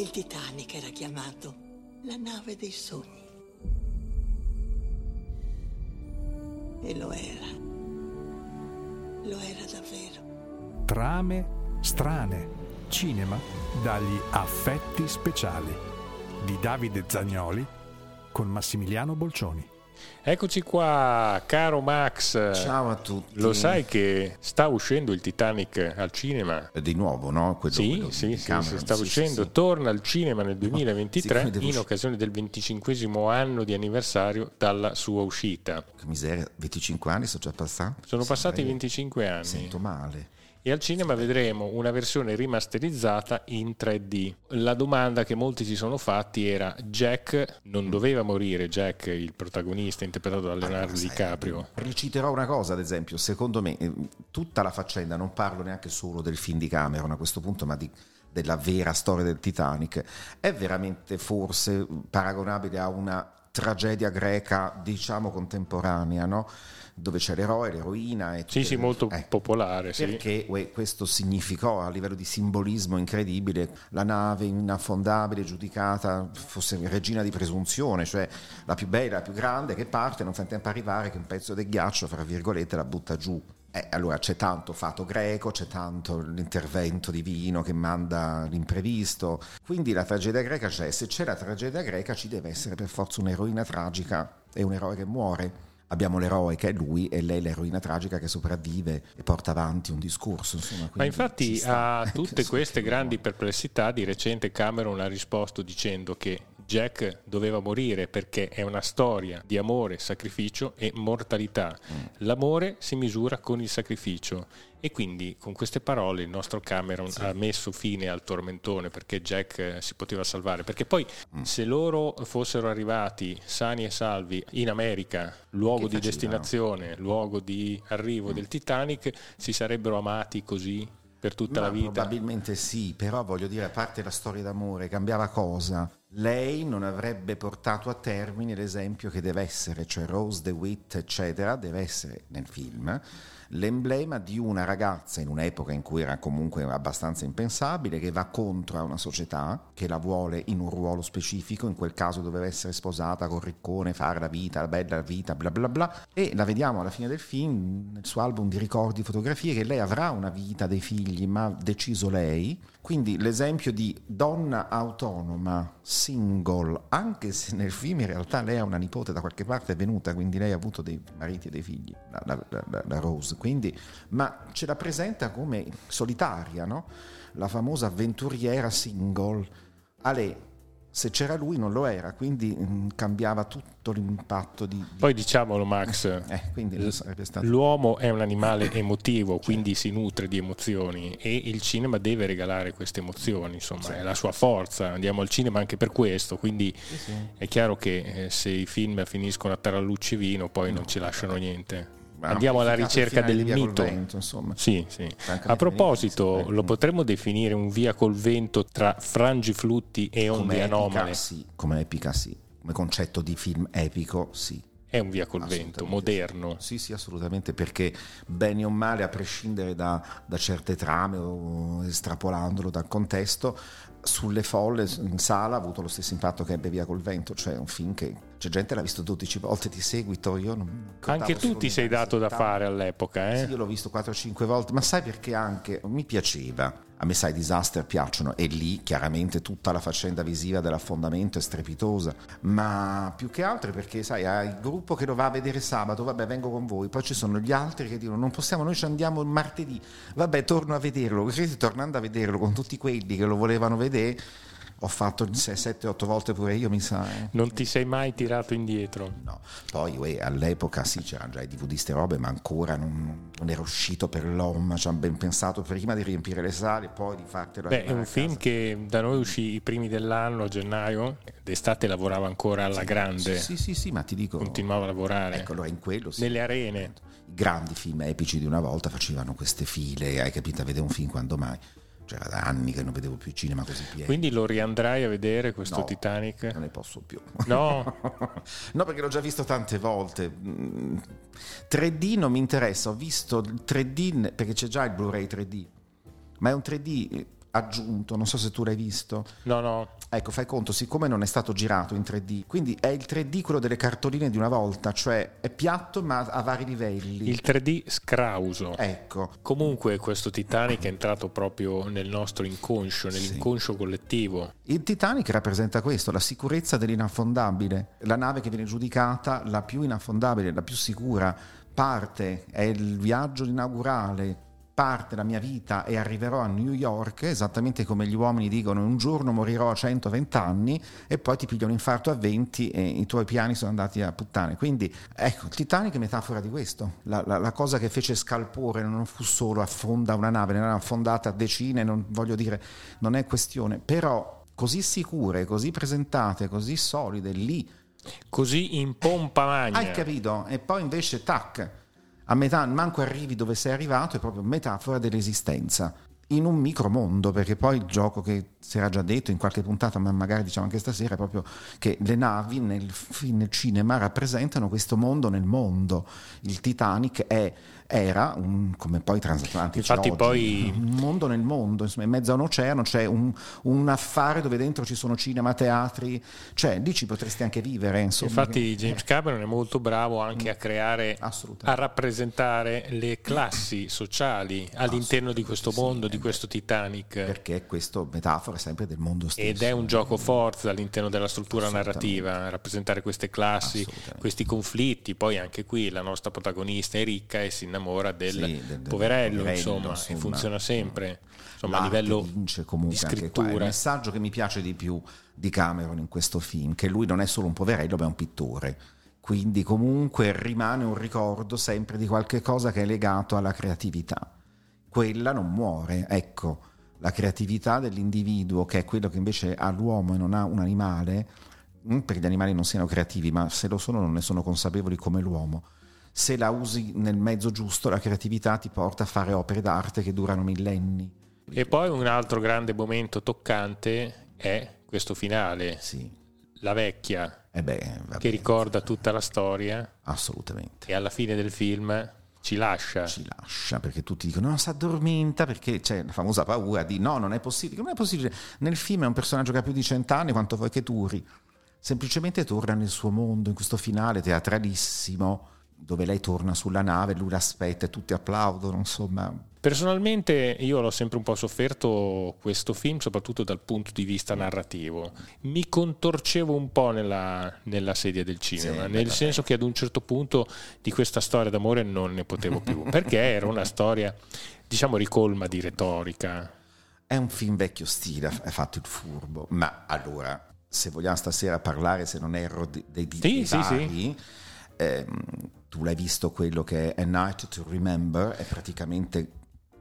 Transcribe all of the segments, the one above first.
Il Titanic era chiamato la nave dei sogni. E lo era. Lo era davvero. Trame strane. Cinema dagli affetti speciali. Di Davide Zagnoli con Massimiliano Bolcioni. Eccoci qua, caro Max. Ciao a tutti. Lo sai che sta uscendo il Titanic al cinema? Di nuovo, no? Quello, sì, quello sì, sì, sì, sta sì, uscendo, sì, torna al cinema nel 2023 in occasione del 25 anno di anniversario dalla sua uscita. Che miseria, 25 anni sono già passati? Sono passati 25 anni. Sento male e al cinema vedremo una versione rimasterizzata in 3D. La domanda che molti si sono fatti era Jack non doveva morire, Jack il protagonista interpretato da Leonardo allora, DiCaprio. Riciterò una cosa ad esempio, secondo me eh, tutta la faccenda, non parlo neanche solo del film di Cameron a questo punto, ma di della vera storia del Titanic, è veramente forse paragonabile a una tragedia greca, diciamo contemporanea, no? Dove c'è l'eroe, l'eroina. E sì, sì, molto ecco, popolare. Perché sì. questo significò a livello di simbolismo incredibile la nave inaffondabile, giudicata fosse regina di presunzione, cioè la più bella, la più grande, che parte, non fa in tempo a arrivare che un pezzo del ghiaccio, fra virgolette, la butta giù. Eh, allora c'è tanto fato greco, c'è tanto l'intervento divino che manda l'imprevisto, quindi la tragedia greca c'è, se c'è la tragedia greca ci deve essere per forza un'eroina tragica e un eroe che muore abbiamo l'eroe che è lui e lei l'eroina tragica che sopravvive e porta avanti un discorso. Insomma, Ma infatti a tutte queste grandi perplessità di recente Cameron ha risposto dicendo che Jack doveva morire perché è una storia di amore, sacrificio e mortalità. Mm. L'amore si misura con il sacrificio e quindi con queste parole il nostro Cameron sì. ha messo fine al tormentone perché Jack si poteva salvare. Perché poi mm. se loro fossero arrivati sani e salvi in America, luogo che di destinazione, luogo di arrivo mm. del Titanic, si sarebbero amati così per tutta Ma la vita? Probabilmente sì, però voglio dire, a parte la storia d'amore, cambiava cosa? Lei non avrebbe portato a termine l'esempio che deve essere, cioè Rose DeWitt, eccetera, deve essere nel film l'emblema di una ragazza in un'epoca in cui era comunque abbastanza impensabile, che va contro a una società che la vuole in un ruolo specifico, in quel caso doveva essere sposata con Riccone, fare la vita, la bella vita, bla bla bla, e la vediamo alla fine del film, nel suo album di ricordi, fotografie, che lei avrà una vita, dei figli, ma ha deciso lei. Quindi l'esempio di donna autonoma, single, anche se nel film in realtà lei ha una nipote da qualche parte è venuta, quindi lei ha avuto dei mariti e dei figli, la, la, la, la Rose quindi, ma ce la presenta come solitaria, no? la famosa avventuriera single. Ale, se c'era lui non lo era, quindi mh, mm, cambiava tutto l'impatto di, di... Poi diciamolo Max, eh, stato... l'uomo è un animale emotivo, quindi si nutre di emozioni e il cinema deve regalare queste emozioni, insomma sì. è la sua forza, andiamo al cinema anche per questo, quindi sì, sì. è chiaro che eh, se i film finiscono a tarallucci vino poi no, non ci lasciano niente andiamo alla ricerca del mito. Vento, sì, sì. A proposito, lo potremmo definire un via col vento tra frangiflutti e onde anomale? Sì, come epica sì, come concetto di film epico sì. È un via col vento, moderno. Sì, sì, assolutamente, perché bene o male, a prescindere da, da certe trame o estrapolandolo dal contesto, sulle folle in sala ha avuto lo stesso impatto che ebbe Via col Vento, cioè un film che c'è gente l'ha visto 12 volte di seguito. Anche tu ti sei dato da fare all'epoca, eh? Sì, io l'ho visto 4-5 volte, ma sai perché anche mi piaceva a me sai, i disaster piacciono e lì chiaramente tutta la faccenda visiva dell'affondamento è strepitosa, ma più che altro perché sai, hai il gruppo che lo va a vedere sabato, vabbè vengo con voi, poi ci sono gli altri che dicono non possiamo, noi ci andiamo martedì, vabbè torno a vederlo, così tornando a vederlo con tutti quelli che lo volevano vedere ho fatto 7-8 volte pure io, mi sa. Eh. Non ti sei mai tirato indietro? No, poi uè, all'epoca sì, c'erano già i DVD ste robe, ma ancora non, non era uscito per l'OM, ci hanno ben pensato prima di riempire le sale e poi di fartelo Beh, è un film che da noi uscì i primi dell'anno, a gennaio, d'estate lavorava ancora alla sì, grande. Sì, sì, sì, ma ti dico... Continuava a lavorare. Ecco, allora in quello sì. Nelle arene. I grandi film epici di una volta facevano queste file, hai capito, a vedere un film quando mai c'era da anni che non vedevo più cinema così pieno. Quindi lo riandrai a vedere questo no, Titanic? Non ne posso più. No? no, perché l'ho già visto tante volte. 3D non mi interessa, ho visto il 3D perché c'è già il Blu-ray 3D, ma è un 3D aggiunto, non so se tu l'hai visto. No, no. Ecco, fai conto, siccome non è stato girato in 3D, quindi è il 3D quello delle cartoline di una volta, cioè è piatto ma a vari livelli. Il 3D scrauso. Ecco. Comunque questo Titanic è entrato proprio nel nostro inconscio, nell'inconscio sì. collettivo. Il Titanic rappresenta questo, la sicurezza dell'inaffondabile. La nave che viene giudicata la più inaffondabile, la più sicura, parte, è il viaggio inaugurale, parte la mia vita e arriverò a New York, esattamente come gli uomini dicono un giorno morirò a 120 anni e poi ti piglia un infarto a 20 e i tuoi piani sono andati a puttane. Quindi ecco, il Titanic è metafora di questo. La, la, la cosa che fece scalpore non fu solo affonda una nave, ne era affondata a decine, non voglio dire, non è questione, però così sicure, così presentate, così solide, lì. Così in pompa magna. Hai capito? E poi invece, tac, a metà, manco arrivi dove sei arrivato, è proprio metafora dell'esistenza in un micromondo, perché poi il gioco che si era già detto in qualche puntata, ma magari diciamo anche stasera, è proprio che le navi nel, nel cinema rappresentano questo mondo nel mondo. Il Titanic è era un, come poi transatlantici Infatti oggi, poi... un mondo nel mondo, insomma, in mezzo a un oceano c'è un, un, affare dove dentro ci sono cinema, teatri, cioè lì ci potresti anche vivere. Insomma. Infatti James Cameron è molto bravo anche a creare, a rappresentare le classi sociali all'interno di questo mondo, sì, di questo Titanic. Perché questo metafora è sempre del mondo stesso. Ed è un gioco forza all'interno della struttura narrativa, rappresentare queste classi, questi conflitti, poi anche qui la nostra protagonista è ricca e si innamora innamora del, sì, del, del poverello, poverello insomma, insomma, e funziona sempre insomma, a livello vince comunque di scrittura. il messaggio che mi piace di più di Cameron in questo film, che lui non è solo un poverello, ma è un pittore. Quindi comunque rimane un ricordo sempre di qualche cosa che è legato alla creatività. Quella non muore, ecco, la creatività dell'individuo, che è quello che invece ha l'uomo e non ha un animale, non perché gli animali non siano creativi, ma se lo sono non ne sono consapevoli come l'uomo se la usi nel mezzo giusto, la creatività ti porta a fare opere d'arte che durano millenni. E poi un altro grande momento toccante è questo finale. Sì. La vecchia eh beh, che ricorda tutta la storia. Assolutamente. E alla fine del film ci lascia. Ci lascia perché tutti dicono no, si addormenta perché c'è la famosa paura di no, non è possibile. Non è possibile. Nel film è un personaggio che ha più di cent'anni, quanto vuoi che duri. Semplicemente torna nel suo mondo, in questo finale teatralissimo dove lei torna sulla nave, lui l'aspetta e tutti applaudono, insomma. Personalmente io l'ho sempre un po' sofferto questo film, soprattutto dal punto di vista narrativo. Mi contorcevo un po' nella, nella sedia del cinema, sì, nel senso che ad un certo punto di questa storia d'amore non ne potevo più, perché era una storia, diciamo, ricolma di retorica. È un film vecchio stile, ha fatto il furbo, ma allora, se vogliamo stasera parlare, se non erro, dei, dei, sì, sì, sì. Ehm, tu l'hai visto quello che è A Night to Remember, è praticamente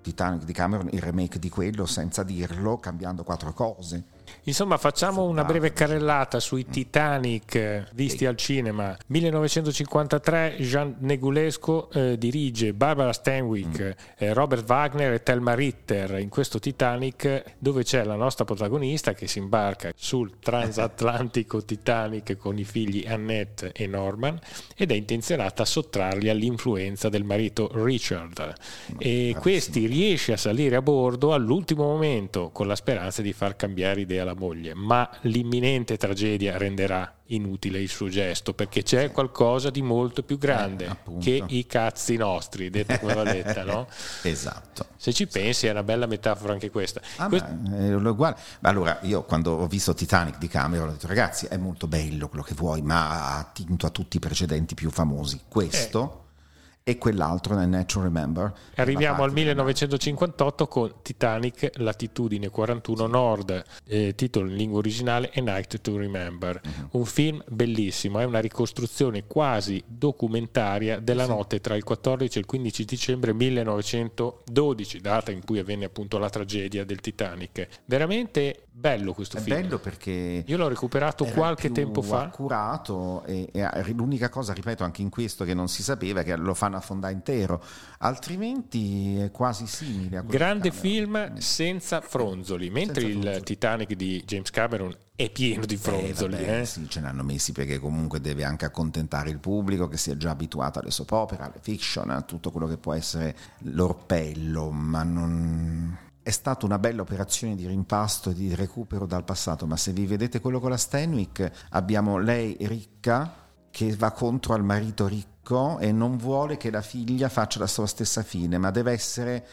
Titanic di Cameron, il remake di quello senza dirlo, cambiando quattro cose. Insomma, facciamo una breve carrellata sui Titanic visti al cinema. 1953 Jean Negulesco eh, dirige Barbara Stanwyck, mm. eh, Robert Wagner e Thelma Ritter in questo Titanic dove c'è la nostra protagonista che si imbarca sul transatlantico Titanic con i figli Annette e Norman ed è intenzionata a sottrarli all'influenza del marito Richard. Mm, e questi riesce a salire a bordo all'ultimo momento con la speranza di far cambiare idea alla moglie, ma l'imminente tragedia renderà inutile il suo gesto perché c'è qualcosa di molto più grande eh, che i cazzi nostri, detta come va detta, no? esatto. Se ci pensi è una bella metafora anche questa. Ah, Quest- ma, allora, io quando ho visto Titanic di Cameron ho detto ragazzi è molto bello quello che vuoi, ma ha attinto a tutti i precedenti più famosi. Questo... Eh e quell'altro nel Natural Remember. Arriviamo al 1958 con Titanic, latitudine 41 nord, eh, titolo in lingua originale A Night to Remember. Uh-huh. Un film bellissimo, è una ricostruzione quasi documentaria della sì. notte tra il 14 e il 15 dicembre 1912, data in cui avvenne appunto la tragedia del Titanic. Veramente bello questo è film. È bello perché io l'ho recuperato qualche tempo fa. accurato e, e l'unica cosa, ripeto, anche in questo che non si sapeva è che lo fanno affondare intero, altrimenti è quasi simile a Grande film senza fronzoli, mentre senza il fronzoli. Titanic di James Cameron è pieno di fronzoli. Eh, vabbè, eh? Sì, ce ne hanno messi perché comunque deve anche accontentare il pubblico che si è già abituato alle soap opera, alle fiction, a tutto quello che può essere l'orpello, ma non è stata una bella operazione di rimpasto e di recupero dal passato, ma se vi vedete quello con la Stenwick, abbiamo lei ricca che va contro al marito ricco e non vuole che la figlia faccia la sua stessa fine, ma deve essere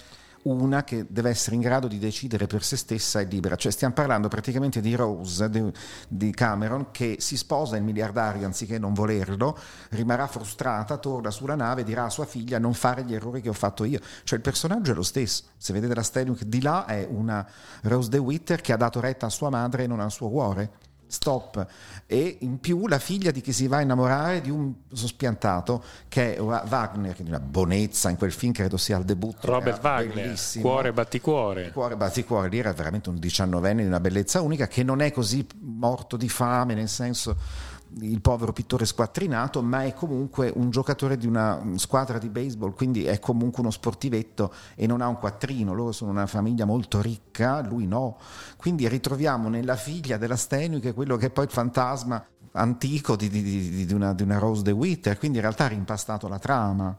una che deve essere in grado di decidere per se stessa e libera. Cioè stiamo parlando praticamente di Rose, di, di Cameron, che si sposa il miliardario anziché non volerlo, rimarrà frustrata, torna sulla nave e dirà a sua figlia non fare gli errori che ho fatto io. Cioè il personaggio è lo stesso. Se vedete la Stanley di là è una Rose DeWitter che ha dato retta a sua madre e non al suo cuore stop. E in più la figlia di chi si va a innamorare di un sospiantato che è Wagner che è una bonezza in quel film credo sia al debutto. Robert Wagner bellissimo. Cuore batticuore. Cuore batticuore lì era veramente un diciannovenne di una bellezza unica che non è così morto di fame nel senso il povero pittore squattrinato, ma è comunque un giocatore di una squadra di baseball, quindi è comunque uno sportivetto e non ha un quattrino. Loro sono una famiglia molto ricca, lui no. Quindi ritroviamo nella figlia della Stenwick quello che è poi il fantasma antico di, di, di, di una, una, Rose de Witter, quindi in realtà ha rimpastato la trama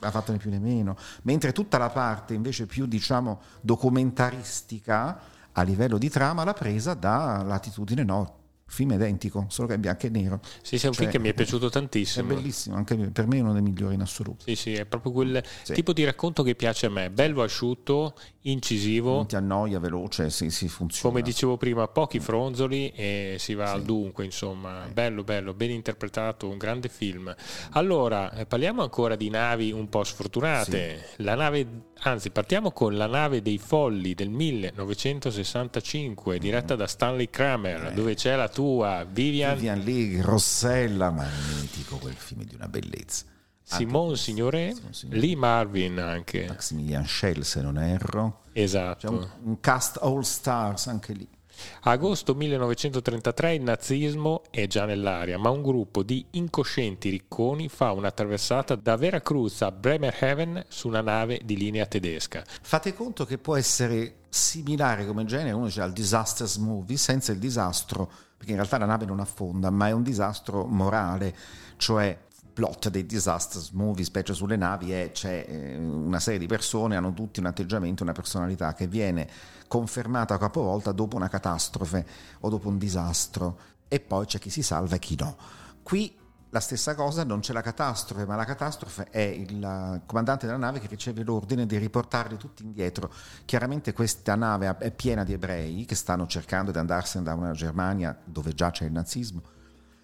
ha fatto né più né meno, mentre tutta la parte invece più diciamo documentaristica a livello di trama l'ha presa da Latitudine Nord film identico, solo che è bianco e nero. Sì, sì, è un cioè, film che mi è piaciuto tantissimo. È bellissimo, anche per me è uno dei migliori in assoluto. Sì, sì, è proprio quel sì. tipo di racconto che piace a me, bello asciutto, incisivo. Non ti annoia, veloce, sì, sì, funziona. Come dicevo prima, pochi fronzoli e si va sì. al dunque, insomma, eh. bello, bello, ben interpretato, un grande film. Allora, eh, parliamo ancora di navi un po' sfortunate. Sì. La nave, anzi, partiamo con la nave dei folli del 1965, diretta da Stanley Kramer, eh. dove c'è la tua Vivian, Vivian Lee, Rossella, ma è mitico quel film di una bellezza. Simone Signore, Lee Marvin anche. Maximilian Schell se non erro. Esatto. C'è un, un cast all stars anche lì. Agosto 1933 il nazismo è già nell'aria, ma un gruppo di incoscienti ricconi fa una traversata da Veracruz a Bremerhaven su una nave di linea tedesca. Fate conto che può essere similare come genere, uno dice al disasters movie, senza il disastro perché in realtà la nave non affonda, ma è un disastro morale, cioè plot dei disaster movie, specie sulle navi, è c'è eh, una serie di persone, hanno tutti un atteggiamento, una personalità che viene confermata capovolta dopo una catastrofe o dopo un disastro e poi c'è chi si salva e chi no. Qui la stessa cosa, non c'è la catastrofe, ma la catastrofe è il comandante della nave che riceve l'ordine di riportarli tutti indietro. Chiaramente questa nave è piena di ebrei che stanno cercando di andarsene da una Germania dove già c'è il nazismo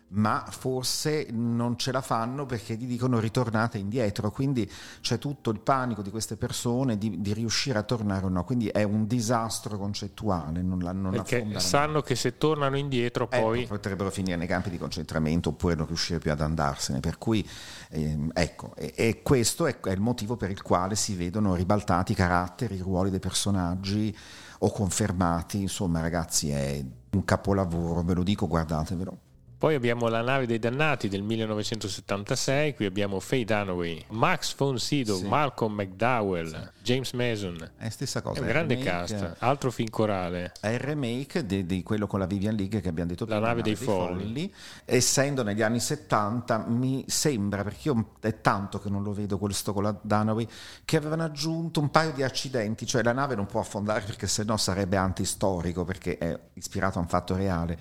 ma forse non ce la fanno perché gli dicono ritornate indietro, quindi c'è tutto il panico di queste persone di, di riuscire a tornare o no, quindi è un disastro concettuale. Non la, non perché sanno che se tornano indietro ecco, poi... potrebbero finire nei campi di concentramento oppure non riuscire più ad andarsene, per cui ehm, ecco, e, e questo è, è il motivo per il quale si vedono ribaltati i caratteri, i ruoli dei personaggi o confermati, insomma ragazzi è un capolavoro, ve lo dico, guardatevelo. Poi abbiamo La nave dei dannati del 1976, qui abbiamo Faye Dunaway, Max von Sydow, sì. Malcolm McDowell, sì. James Mason. È stessa cosa. È un grande remake, cast, altro film corale. È il remake di, di, quello con la Vivian League che abbiamo detto prima. La nave, dei, dei folli. folli. Essendo negli anni 70 mi sembra, perché io è tanto che non lo vedo questo con la Dunaway, che avevano aggiunto un paio di accidenti, cioè la nave non può affondare perché sennò sarebbe antistorico perché è ispirato a un fatto reale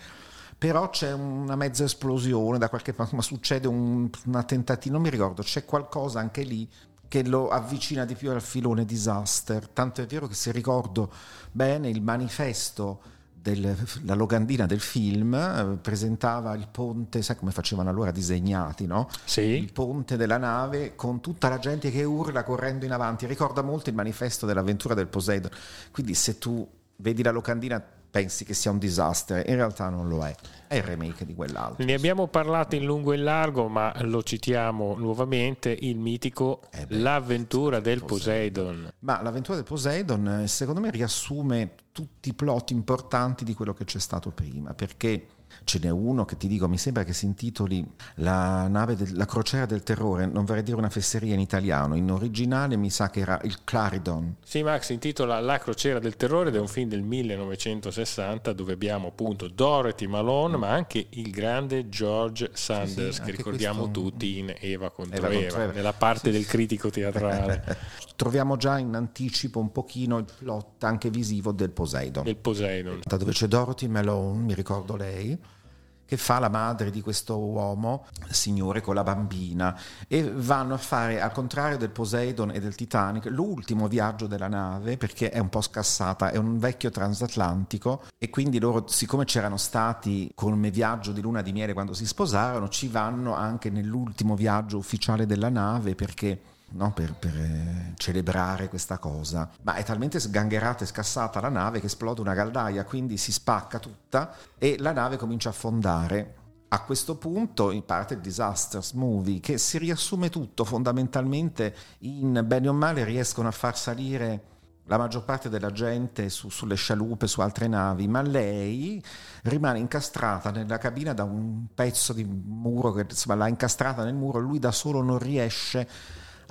però c'è una mezza esplosione da qualche parte, ma succede un, una tentativa, non mi ricordo, c'è qualcosa anche lì che lo avvicina di più al filone disaster, tanto è vero che se ricordo bene il manifesto della locandina del film eh, presentava il ponte, sai come facevano allora disegnati, no? Sì. Il ponte della nave con tutta la gente che urla correndo in avanti, ricorda molto il manifesto dell'avventura del Poseidon. Quindi se tu vedi la locandina pensi che sia un disastro, in realtà non lo è, è il remake di quell'altro. Ne abbiamo parlato in lungo e in largo, ma lo citiamo nuovamente, il mitico eh beh, L'avventura del Poseidon. Poseidon. Ma l'avventura del Poseidon secondo me riassume tutti i plot importanti di quello che c'è stato prima, perché Ce n'è uno che ti dico, mi sembra che si intitoli La, nave del, la crociera del terrore, non vorrei dire una fesseria in italiano, in originale mi sa che era il Claridon. Sì, Max, si intitola La crociera del terrore ed è un film del 1960 dove abbiamo appunto Dorothy Malone, mm. ma anche il grande George Sanders, sì, sì, che ricordiamo questo... tutti in Eva contro Eva, Eva, Eva nella parte sì, del critico teatrale. Troviamo già in anticipo un pochino il plot anche visivo del Poseidon. Del Poseidon. Dove c'è Dorothy Malone, mi ricordo lei, che fa la madre di questo uomo, signore con la bambina, e vanno a fare, al contrario del Poseidon e del Titanic, l'ultimo viaggio della nave perché è un po' scassata, è un vecchio transatlantico e quindi loro, siccome c'erano stati come viaggio di luna di miele quando si sposarono, ci vanno anche nell'ultimo viaggio ufficiale della nave perché no? per, per eh, celebrare questa cosa. Ma è talmente sgangherata e scassata la nave che esplode una caldaia, quindi si spacca tutta e la nave comincia a affondare. A questo punto parte il Disasters Movie che si riassume tutto fondamentalmente in bene o male riescono a far salire la maggior parte della gente su, sulle scialuppe, su altre navi, ma lei rimane incastrata nella cabina da un pezzo di muro che insomma, l'ha incastrata nel muro, lui da solo non riesce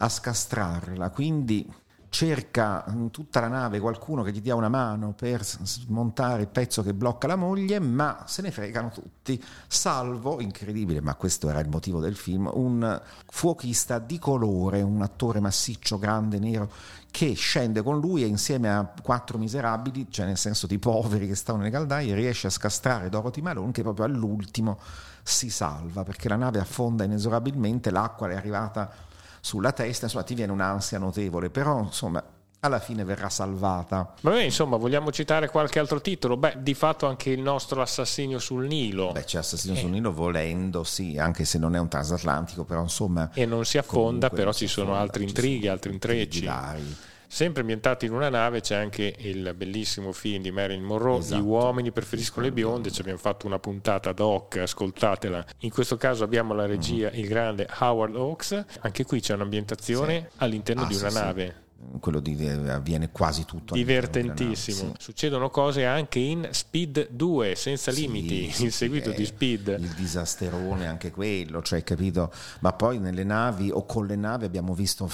a scastrarla, quindi cerca in tutta la nave qualcuno che gli dia una mano per smontare il pezzo che blocca la moglie, ma se ne fregano tutti, salvo, incredibile, ma questo era il motivo del film, un fuochista di colore, un attore massiccio, grande, nero, che scende con lui e insieme a quattro miserabili, cioè nel senso di poveri che stavano nelle caldaie, riesce a scastrare Dorothy Malone che proprio all'ultimo si salva, perché la nave affonda inesorabilmente, l'acqua è arrivata sulla testa, insomma ti viene un'ansia notevole, però insomma alla fine verrà salvata. Vabbè, insomma, vogliamo citare qualche altro titolo? Beh, di fatto anche il nostro Assassino sul Nilo. Beh, c'è Assassino eh. sul Nilo volendo, sì, anche se non è un transatlantico, però insomma... E non si affonda, però ci sono altri intrighi, altri intrecci. Vari. Sempre ambientato in una nave c'è anche il bellissimo film di Marilyn Monroe, esatto. Gli uomini preferiscono le bionde, ci abbiamo fatto una puntata ad hoc, ascoltatela. In questo caso abbiamo la regia, mm-hmm. il grande Howard Hawks, anche qui c'è un'ambientazione sì. all'interno ah, di una sì, nave. Sì quello di, eh, avviene quasi tutto. Divertentissimo. Sì. Succedono cose anche in Speed 2, senza sì, limiti, sì, il seguito di Speed. Il disasterone, anche quello, cioè, capito? Ma poi nelle navi o con le navi abbiamo visto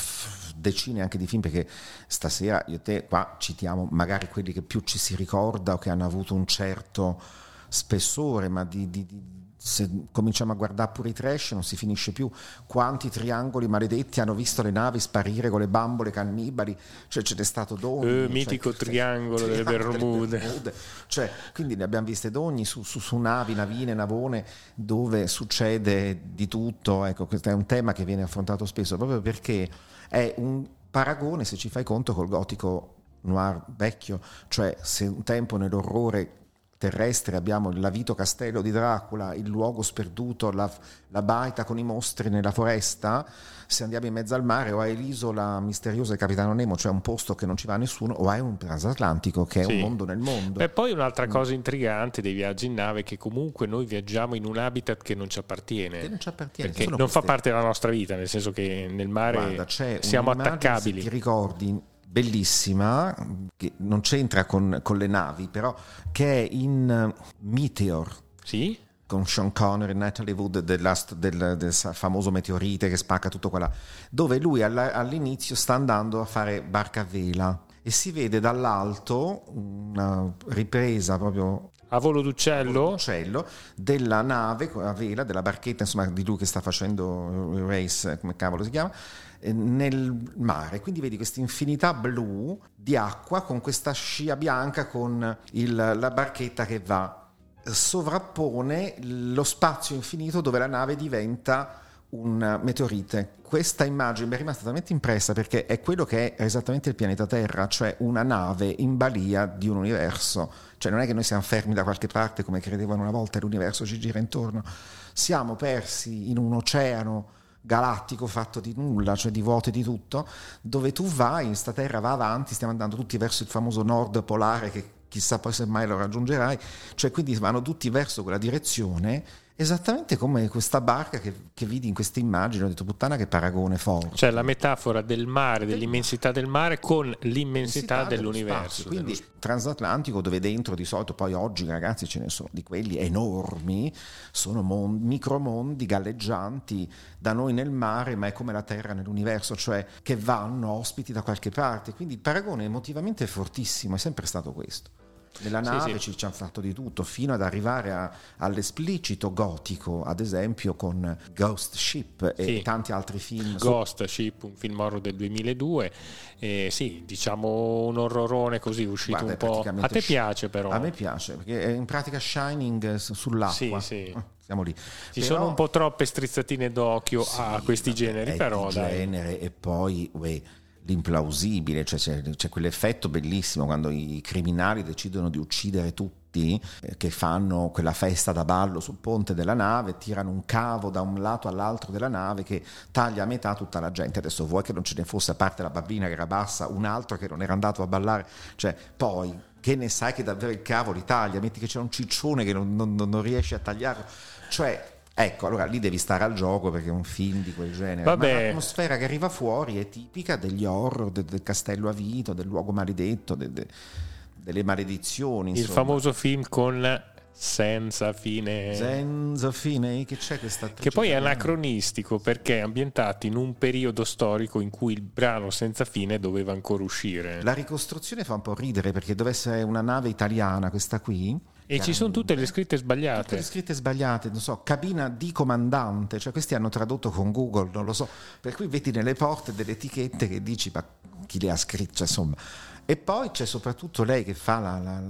decine anche di film, perché stasera io e te qua citiamo magari quelli che più ci si ricorda o che hanno avuto un certo spessore, ma di, di, di se cominciamo a guardare pure i trash non si finisce più. Quanti triangoli maledetti hanno visto le navi sparire con le bambole cannibali? Cioè ce n'è stato d'ogni cioè, mitico cioè, triangolo delle Bermude, Bermude. Cioè, quindi ne abbiamo viste d'ogni su, su, su, navi, navine, navone dove succede di tutto. Ecco questo è un tema che viene affrontato spesso proprio perché è un paragone se ci fai conto col gotico noir vecchio. Cioè se un tempo nell'orrore terrestre, abbiamo il Lavito Castello di Dracula, il luogo sperduto, la, la, baita con i mostri nella foresta, se andiamo in mezzo al mare o hai l'isola misteriosa del Capitano Nemo, cioè un posto che non ci va nessuno, o hai un transatlantico che è sì. un mondo nel mondo. E poi un'altra mm. cosa intrigante dei viaggi in nave è che comunque noi viaggiamo in un habitat che non ci appartiene. Che non ci appartiene. Perché non queste... fa parte della nostra vita, nel senso che nel mare Guarda, siamo attaccabili. Se ti ricordi bellissima, che non c'entra con, con, le navi, però che è in Meteor. Sì? Con Sean Connery Natalie Wood del, del, del, famoso meteorite che spacca tutto qua là, dove lui all'inizio sta andando a fare barca a vela e si vede dall'alto una ripresa proprio a volo d'uccello? d'uccello della nave a vela, della barchetta insomma di lui che sta facendo il race, come cavolo si chiama, eh, nel mare. Quindi vedi questa infinità blu di acqua con questa scia bianca con il, la barchetta che va. Sovrappone lo spazio infinito dove la nave diventa un meteorite. Questa immagine mi è rimasta talmente impressa perché è quello che è esattamente il pianeta Terra, cioè una nave in balia di un universo. Cioè non è che noi siamo fermi da qualche parte come credevano una volta l'universo ci gira intorno. Siamo persi in un oceano galattico fatto di nulla, cioè di vuoto e di tutto, dove tu vai, sta terra va avanti, stiamo andando tutti verso il famoso nord polare che chissà poi se mai lo raggiungerai, cioè quindi vanno tutti verso quella direzione Esattamente come questa barca che, che vidi in questa immagine, ho detto puttana che paragone forte. Cioè la metafora del mare, dell'immensità del mare con l'immensità dell'universo. Spazio. Quindi transatlantico dove dentro di solito, poi oggi ragazzi ce ne sono di quelli enormi, sono mon- micromondi galleggianti da noi nel mare, ma è come la Terra nell'universo, cioè che vanno ospiti da qualche parte. Quindi il paragone emotivamente è fortissimo, è sempre stato questo. Nella nave sì, sì. ci hanno fatto di tutto, fino ad arrivare a, all'esplicito gotico, ad esempio con Ghost Ship e sì. tanti altri film. Ghost Ship, un film horror del 2002, eh, sì, diciamo un orrorone così uscito Guarda, un po'. A te piace però? A me piace, perché è in pratica Shining sull'acqua. Sì, sì. Ah, siamo lì. Ci però, sono un po' troppe strizzatine d'occhio a questi generi, però. Dai. genere e poi... Uè, l'implausibile, cioè c'è, quell'effetto bellissimo quando i criminali decidono di uccidere tutti, eh, che fanno quella festa da ballo sul ponte della nave, tirano un cavo da un lato all'altro della nave che taglia a metà tutta la gente. Adesso vuoi che non ce ne fosse, a parte la bambina che era bassa, un altro che non era andato a ballare, cioè poi che ne sai che davvero il cavo li taglia, metti che c'è un ciccione che non, non, non riesce a tagliarlo, cioè Ecco, allora lì devi stare al gioco perché è un film di quel genere. Vabbè. Ma l'atmosfera che arriva fuori è tipica degli horror, del, del castello a vito, del luogo maledetto, de, de, delle maledizioni. Insomma. Il famoso film con senza fine. Senza fine, che c'è questa Che poi è anacronistico perché è ambientato in un periodo storico in cui il brano senza fine doveva ancora uscire. La ricostruzione fa un po' ridere perché doveva essere una nave italiana, questa qui e ci sono tutte le scritte sbagliate. Tutte le scritte sbagliate, non so, cabina di comandante, cioè questi hanno tradotto con Google, non lo so, per cui vedi nelle porte delle etichette che dici ma chi le ha scritte, cioè, insomma. E poi c'è soprattutto lei che fa la, la,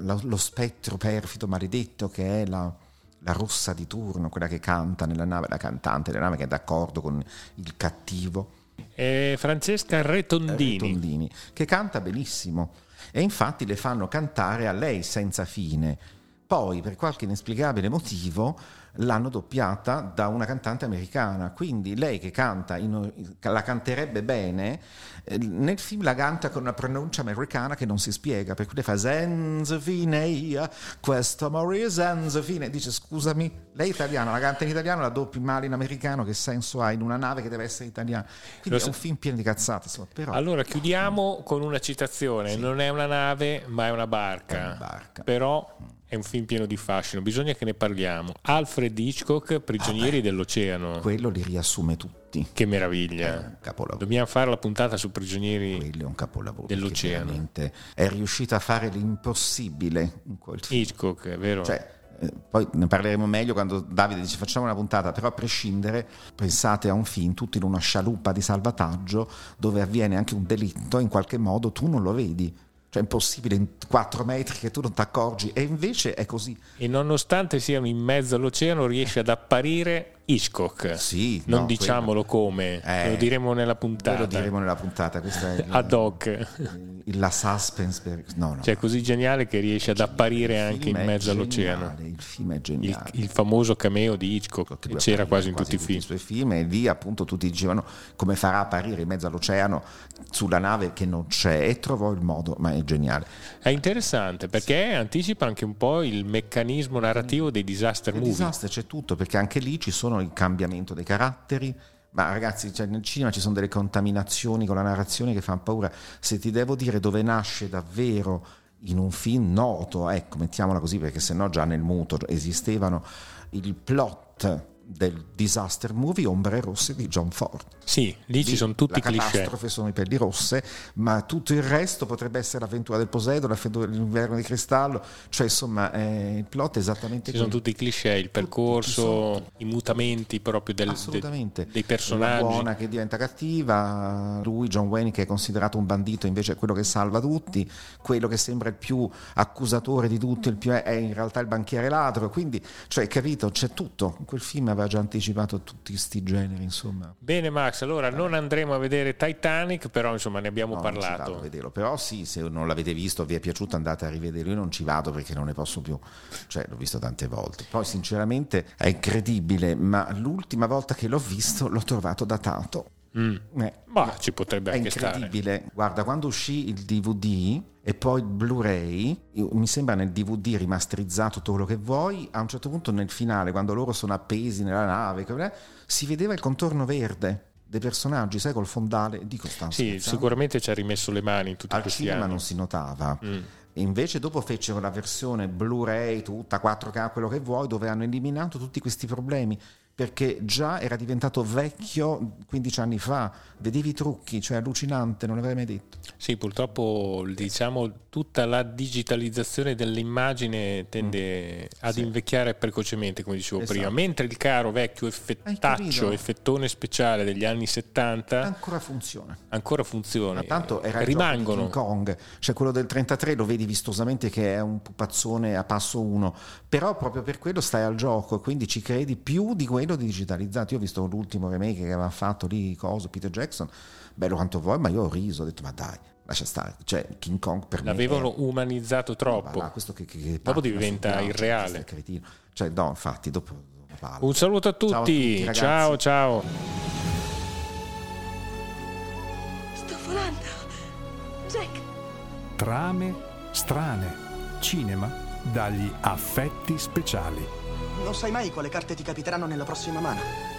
la, lo spettro perfido maledetto che è la, la rossa di turno, quella che canta nella nave, la cantante della nave che è d'accordo con il cattivo. È Francesca Retondini. Retondini, che canta benissimo e infatti le fanno cantare a lei senza fine. Poi, per qualche inesplicabile motivo, l'hanno doppiata da una cantante americana, quindi lei che canta, in, la canterebbe bene, eh, nel film la canta con una pronuncia americana che non si spiega, per cui lei fa Zenzefine, questo amore Zenzefine, dice scusami, lei è italiana, la canta in italiano, la doppi male in americano, che senso ha in una nave che deve essere italiana? Quindi Lo è un film pieno di cazzate. Insomma, però... Allora chiudiamo con una citazione, sì. non è una nave ma è una barca, è una barca. però è un film pieno di fascino, bisogna che ne parliamo. Alfred Hitchcock, Prigionieri ah dell'Oceano. Quello li riassume tutti. Che meraviglia. Dobbiamo fare la puntata su Prigionieri quello è un capolavoro dell'Oceano. È riuscito a fare l'impossibile in quel film. Hitchcock, è vero. Cioè, eh, poi ne parleremo meglio quando Davide dice facciamo una puntata, però a prescindere pensate a un film tutto in una scialuppa di salvataggio dove avviene anche un delitto, in qualche modo tu non lo vedi cioè è impossibile in 4 metri che tu non ti accorgi e invece è così. E nonostante siano in mezzo all'oceano riesce ad apparire Hitchcock. Sì, non no, diciamolo quello. come, eh, lo diremo nella puntata. Lo diremo nella puntata, questa è ad hoc. La suspense, per... no, no. Cioè così geniale che riesce ad apparire anche in mezzo all'oceano. Il film è geniale. Il, il famoso cameo di Hitchcock che c'era quasi in tutti i film. I suoi film e lì appunto tutti dicevano come farà apparire in mezzo all'oceano sulla nave che non c'è e trovò il modo, ma è geniale. È interessante perché anticipa anche un po' il meccanismo narrativo dei disaster movie. Disaster c'è tutto perché anche lì ci sono il cambiamento dei caratteri. Ma ragazzi, cioè nel cinema ci sono delle contaminazioni con la narrazione che fanno paura. Se ti devo dire dove nasce davvero in un film noto, ecco, mettiamola così perché sennò già nel muto esistevano il plot del disaster movie Ombre Rosse di John Ford. Sì, lì ci sono tutti i cliché. Le catastrofe sono i pelli rosse, ma tutto il resto potrebbe essere l'avventura del Poseidon, l'avventura dell'inverno di cristallo, cioè insomma eh, il plot è esattamente Ci sono tutti i cliché, il percorso, i mutamenti proprio del, de, dei personaggi. La buona che diventa cattiva, lui, John Wayne che è considerato un bandito invece è quello che salva tutti, quello che sembra il più accusatore di tutti, il più è, è in realtà il banchiere ladro, quindi cioè capito, c'è tutto, quel film aveva già anticipato tutti questi generi insomma. Bene Max, allora non andremo a vedere Titanic, però insomma ne abbiamo no, parlato. Non vederlo. Però sì, se non l'avete visto, vi è piaciuto, andate a rivederlo. Io non ci vado perché non ne posso più. Cioè, l'ho visto tante volte. Poi sinceramente è incredibile, ma l'ultima volta che l'ho visto l'ho trovato datato Mm. Eh, Ma ci potrebbe è anche stare. incredibile. Guarda, quando uscì il DVD e poi il Blu-ray, io- mi sembra nel DVD rimasterizzato tutto quello che vuoi, a un certo punto nel finale, quando loro sono appesi nella nave, si vedeva il contorno verde dei personaggi, sai, col fondale. Dico, stanno Sì, sicuramente ci ha rimesso le mani in tutti Al questi cinema anni. non si notava. Mm. E invece dopo fecero la versione Blu-ray, tutta 4K, quello che vuoi, dove hanno eliminato tutti questi problemi, perché già era diventato vecchio 15 anni fa, vedevi i trucchi, cioè allucinante, non l'avrei mai detto. Sì, purtroppo diciamo tutta la digitalizzazione dell'immagine tende ad Mm. Sì. invecchiare precocemente, come dicevo Esatto. prima, mentre il caro vecchio effettaccio, effettone speciale degli anni 70 Ancora funziona. ancora funziona. Ma tanto era rimangono. King Kong, cioè quello del 33 lo vedi vistosamente che è un pupazzone a passo uno, però proprio per quello stai al gioco e quindi ci credi più di quello di digitalizzato. Io ho visto l'ultimo remake che aveva fatto lì, coso, Peter Jackson, bello quanto vuoi, ma io ho riso, ho detto ma dai, lascia stare, cioè King Kong per L'avevano me è- umanizzato Ma troppo. là, questo che, che- che Dopo patina diventa ghiaccio, irreale. questo è cretino. Cioè no, infatti dopo, dopo parlo. Un saluto a tutti, Ciao a tutti, ciao ciao. Sto volando. Jack, Trame strane. Cinema dagli affetti speciali. Non sai mai quale carte ti capiteranno nella prossima mano.